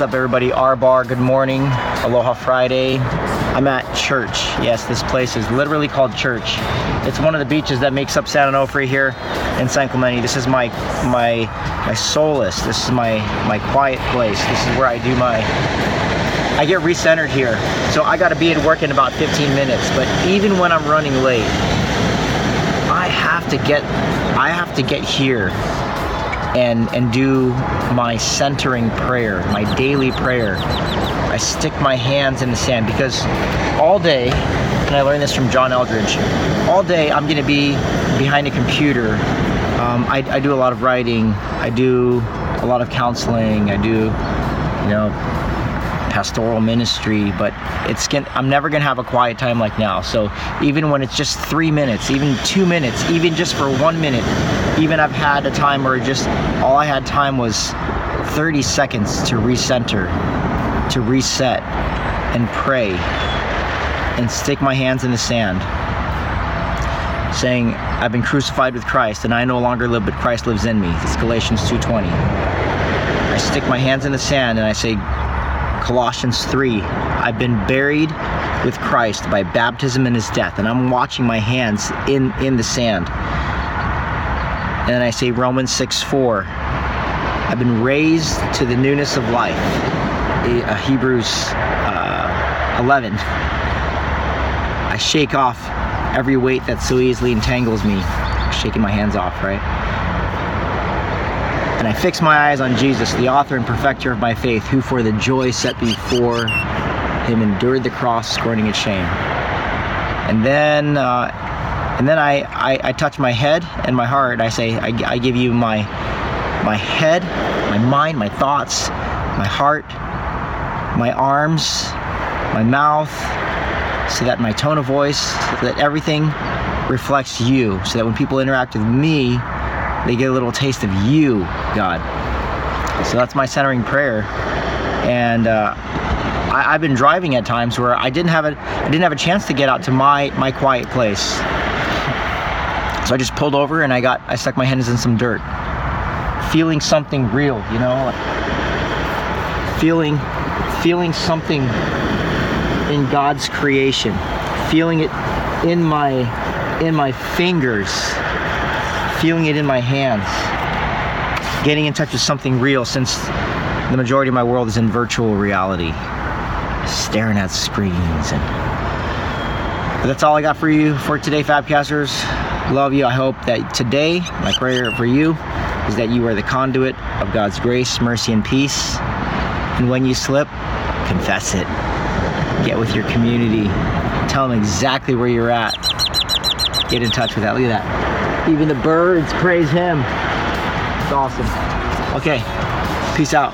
What's up, everybody? R Bar, good morning. Aloha Friday. I'm at church. Yes, this place is literally called church. It's one of the beaches that makes up San Onofre here in San Clemente. This is my my my solace. This is my my quiet place. This is where I do my I get recentered here. So I gotta be at work in about 15 minutes. But even when I'm running late, I have to get I have to get here and and do my centering prayer, my daily prayer. I stick my hands in the sand because all day, and I learned this from John Eldredge, all day I'm gonna be behind a computer. Um, I, I do a lot of writing. I do a lot of counseling. I do, you know, pastoral ministry, but it's going I'm never gonna have a quiet time like now. So even when it's just three minutes, even two minutes, even just for one minute, even I've had a time where just all I had time was 30 seconds to recenter, to reset, and pray, and stick my hands in the sand, saying, "I've been crucified with Christ, and I no longer live, but Christ lives in me." It's Galatians 2:20. I stick my hands in the sand and I say, Colossians 3, I've been buried with Christ by baptism in his death, and I'm watching my hands in, in the sand. And then I say Romans 6 4, I've been raised to the newness of life. Hebrews uh, 11, I shake off every weight that so easily entangles me, shaking my hands off, right? And I fix my eyes on Jesus, the author and perfecter of my faith, who for the joy set before him endured the cross, scorning its shame. And then, uh, and then I, I, I, touch my head and my heart. I say, I, I give you my, my head, my mind, my thoughts, my heart, my arms, my mouth, so that my tone of voice, so that everything reflects you, so that when people interact with me, they get a little taste of you, God. So that's my centering prayer. And uh, I, have been driving at times where I didn't have a I didn't have a chance to get out to my my quiet place. So I just pulled over and I got I stuck my hands in some dirt, feeling something real, you know, feeling feeling something in God's creation, feeling it in my in my fingers feeling it in my hands, getting in touch with something real since the majority of my world is in virtual reality, staring at screens. And that's all I got for you for today, Fabcasters. Love you. I hope that today, my prayer for you is that you are the conduit of God's grace, mercy, and peace. And when you slip, confess it. Get with your community. Tell them exactly where you're at. Get in touch with that. Look at that. Even the birds praise him. It's awesome. Okay, peace out.